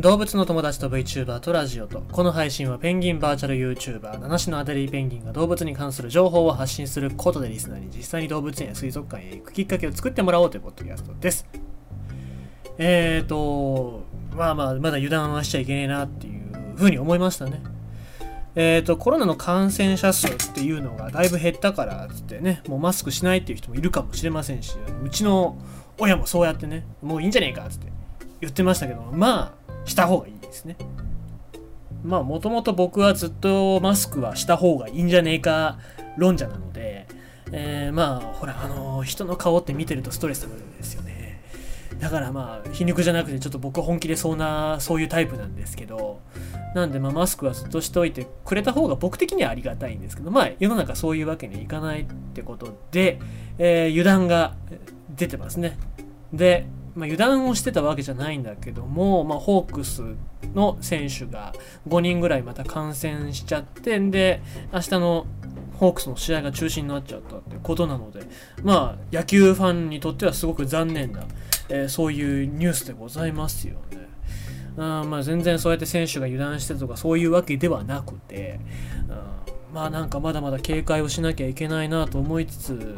動物の友達と VTuber とラジオと。この配信はペンギンバーチャル YouTuber 七種のアデリーペンギンが動物に関する情報を発信することでリスナーに実際に動物園や水族館へ行くきっかけを作ってもらおうというポッドキャストです。えーとまあまあまだ油断はしちゃいけねえなっていうふうに思いましたね。えーとコロナの感染者数っていうのがだいぶ減ったからっつってねもうマスクしないっていう人もいるかもしれませんしうちの親もそうやってねもういいんじゃねえかっつって言ってましたけどまあした方がいいですね。まあもともと僕はずっとマスクはした方がいいんじゃねえか論者なので、えー、まあほらあのー、人の顔って見てるとストレス溜まるんですよね。だからまあ皮肉じゃなくてちょっと僕本気でそうなそういうタイプなんですけどなんでまあマスクはずっとしておいてくれた方が僕的にはありがたいんですけどまあ世の中そういうわけにはいかないってことで、えー、油断が出てますね。でまあ、油断をしてたわけじゃないんだけども、まあ、ホークスの選手が5人ぐらいまた感染しちゃってんで明日のホークスの試合が中止になっちゃったってことなのでまあ野球ファンにとってはすごく残念な、えー、そういうニュースでございますよね。あまあ全然そうやって選手が油断してとかそういうわけではなくて、うんまあなんかまだまだ警戒をしなきゃいけないなと思いつつ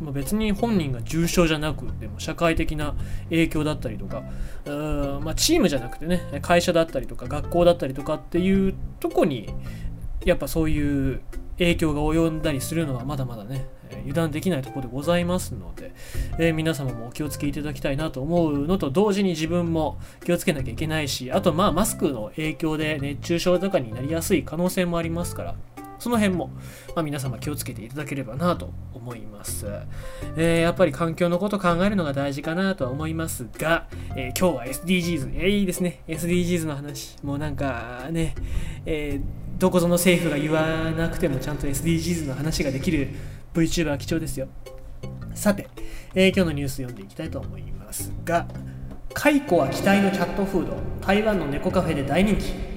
まあ、別に本人が重症じゃなくても社会的な影響だったりとかうーまあ、チームじゃなくてね会社だったりとか学校だったりとかっていうとこにやっぱそういう影響が及んだりするのはまだまだね油断できないところでございますので、えー、皆様もお気をつけいただきたいなと思うのと同時に自分も気をつけなきゃいけないしあとまあマスクの影響で熱中症とかになりやすい可能性もありますからその辺も、まあ、皆様気をつけていただければなと思います、えー、やっぱり環境のこと考えるのが大事かなとは思いますが、えー、今日は SDGs、えー、いいですね。SDGs の話もうなんかね、えー、どこぞの政府が言わなくてもちゃんと SDGs の話ができる VTuber 貴重ですよ。さて、えー、今日のニュース読んでいきたいと思いますが蚕は期待のキャットフード。台湾の猫カフェで大人気。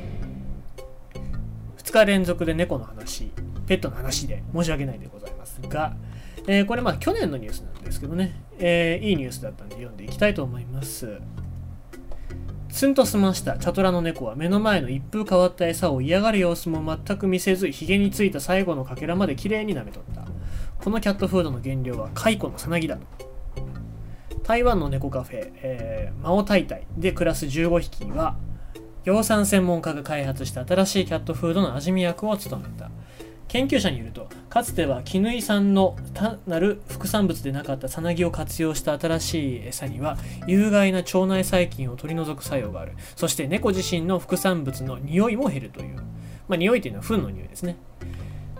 日連続で猫の話、ペットの話で申し訳ないでございますが、えー、これまあ去年のニュースなんですけどね、えー、いいニュースだったんで読んでいきたいと思います。ツンと済ましたチャトラの猫は目の前の一風変わった餌を嫌がる様子も全く見せず、ヒゲについた最後のかけらまできれいに舐めとった。このキャットフードの原料は蚕のさなぎだと。台湾の猫カフェ、えー、マオタイタイで暮らす15匹は、養蚕専門家が開発した新しいキャットフードの味見役を務めた。研究者によるとかつては絹産の単なる副産物でなかったさなぎを活用した新しい餌には有害な腸内細菌を取り除く作用がある。そして猫自身の副産物の匂いも減るという。まあ匂いというのは糞の匂いですね。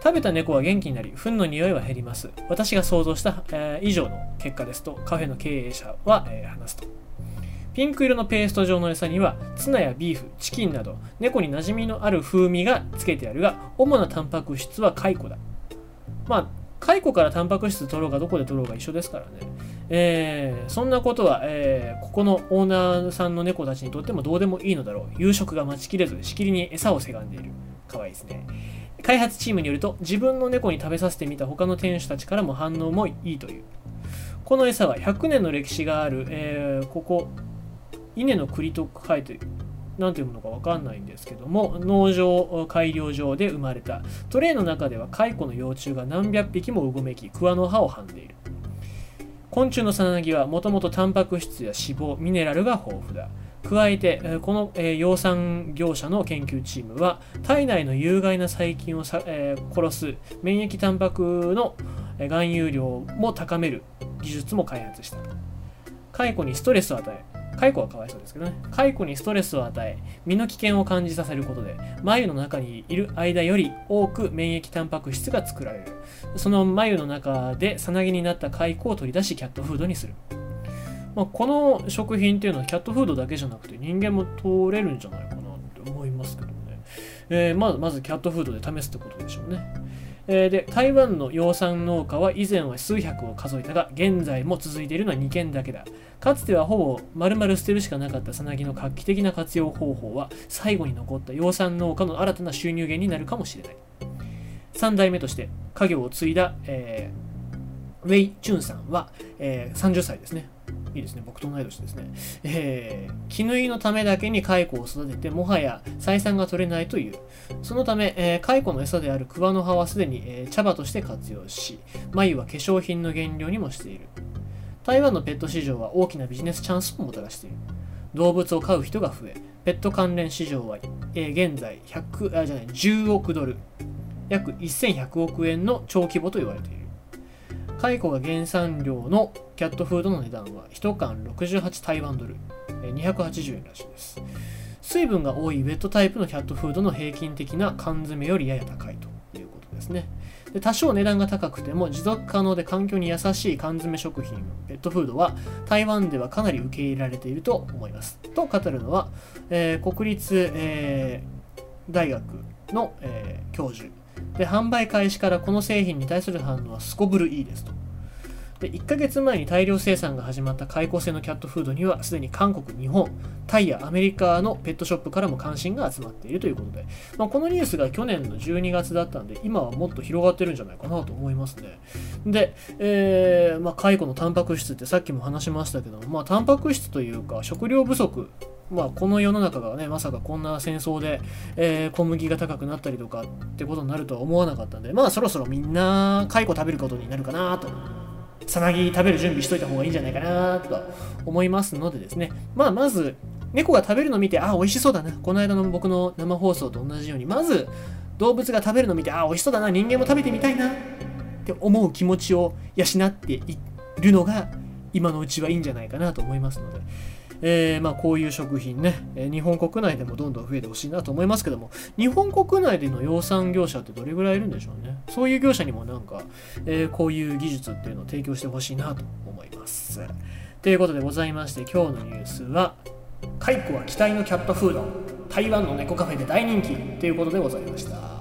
食べた猫は元気になり糞の匂いは減ります。私が想像した、えー、以上の結果ですとカフェの経営者は、えー、話すと。ピンク色のペースト状の餌にはツナやビーフ、チキンなど猫に馴染みのある風味がつけてあるが主なタンパク質は蚕だ。まあ蚕からタンパク質取ろうがどこで取ろうが一緒ですからね。えー、そんなことは、えー、ここのオーナーさんの猫たちにとってもどうでもいいのだろう。夕食が待ちきれずしきりに餌をせがんでいる。かわいいですね。開発チームによると自分の猫に食べさせてみた他の店主たちからも反応もいいという。この餌は100年の歴史がある、えー、ここ稲の栗と書いて何ていうものか分かんないんですけども農場改良場で生まれた。トレイの中では蚕の幼虫が何百匹もうごめき桑の葉をはんでいる。昆虫のさなぎはもともとタンパク質や脂肪ミネラルが豊富だ。加えてこの養蚕業者の研究チームは体内の有害な細菌を殺す免疫タンパクの含有量も高める技術も開発した。蚕にストレスを与え蚕はかわいそうですけどね。蚕にストレスを与え身の危険を感じさせることで眉の中にいる間より多く免疫タンパク質が作られる。その眉の中でさなぎになった蚕を取り出しキャットフードにする、まあ、この食品っていうのはキャットフードだけじゃなくて人間も取れるんじゃないかなって思いますけどね、えー、まずまずキャットフードで試すってことでしょうね。えー、で台湾の養蚕農家は以前は数百を数えたが現在も続いているのは2件だけだかつてはほぼ丸々捨てるしかなかったさなぎの画期的な活用方法は最後に残った養蚕農家の新たな収入源になるかもしれない3代目として家業を継いだ、えー、ウェイ・チュンさんは、えー、30歳ですね。いいですね、僕と同い年ですね。えー、絹のためだけに蚕を育てて、もはや採算が取れないという。そのため、えー、蚕の餌である桑の葉はすでに、えー、茶葉として活用し、眉は化粧品の原料にもしている。台湾のペット市場は大きなビジネスチャンスをもたらしている。動物を飼う人が増え、ペット関連市場は、えー、現在100あじゃない10億ドル、約1100億円の超規模と言われている。蚕が原産量のキャットフードの値段は1缶68台湾ドル、280円らしいです。水分が多いウェットタイプのキャットフードの平均的な缶詰よりやや高いということですね。で多少値段が高くても持続可能で環境に優しい缶詰食品、ペットフードは台湾ではかなり受け入れられていると思います。と語るのは、えー、国立、えー、大学の、えー、教授で、販売開始からこの製品に対する反応はすこぶるいいですと。で、1ヶ月前に大量生産が始まった解雇性のキャットフードには、すでに韓国、日本、タイやアメリカのペットショップからも関心が集まっているということで、まあ、このニュースが去年の12月だったんで、今はもっと広がってるんじゃないかなと思いますね。で、えー、まあ、解雇のタンパク質ってさっきも話しましたけど、まあ、タンパク質というか、食料不足まあ、この世の中がね、まさかこんな戦争で、えー、小麦が高くなったりとかってことになるとは思わなかったんで、まあそろそろみんな蚕食べることになるかなと。さなぎ食べる準備しといた方がいいんじゃないかなと思いますのでですね、まあまず、猫が食べるのを見て、あ、美味しそうだな。この間の僕の生放送と同じように、まず動物が食べるのを見て、あ、美味しそうだな。人間も食べてみたいなって思う気持ちを養っているのが今のうちはいいんじゃないかなと思いますので、えー、まあ、こういう食品ね、え日本国内でもどんどん増えてほしいなと思いますけども、日本国内での養蚕業者ってどれぐらいいるんでしょうね。そういう業者にもなんか、えー、こういう技術っていうのを提供してほしいなと思います。ということでございまして、今日のニュースは、蚕は期待のキャットフード、台湾の猫カフェで大人気ということでございました。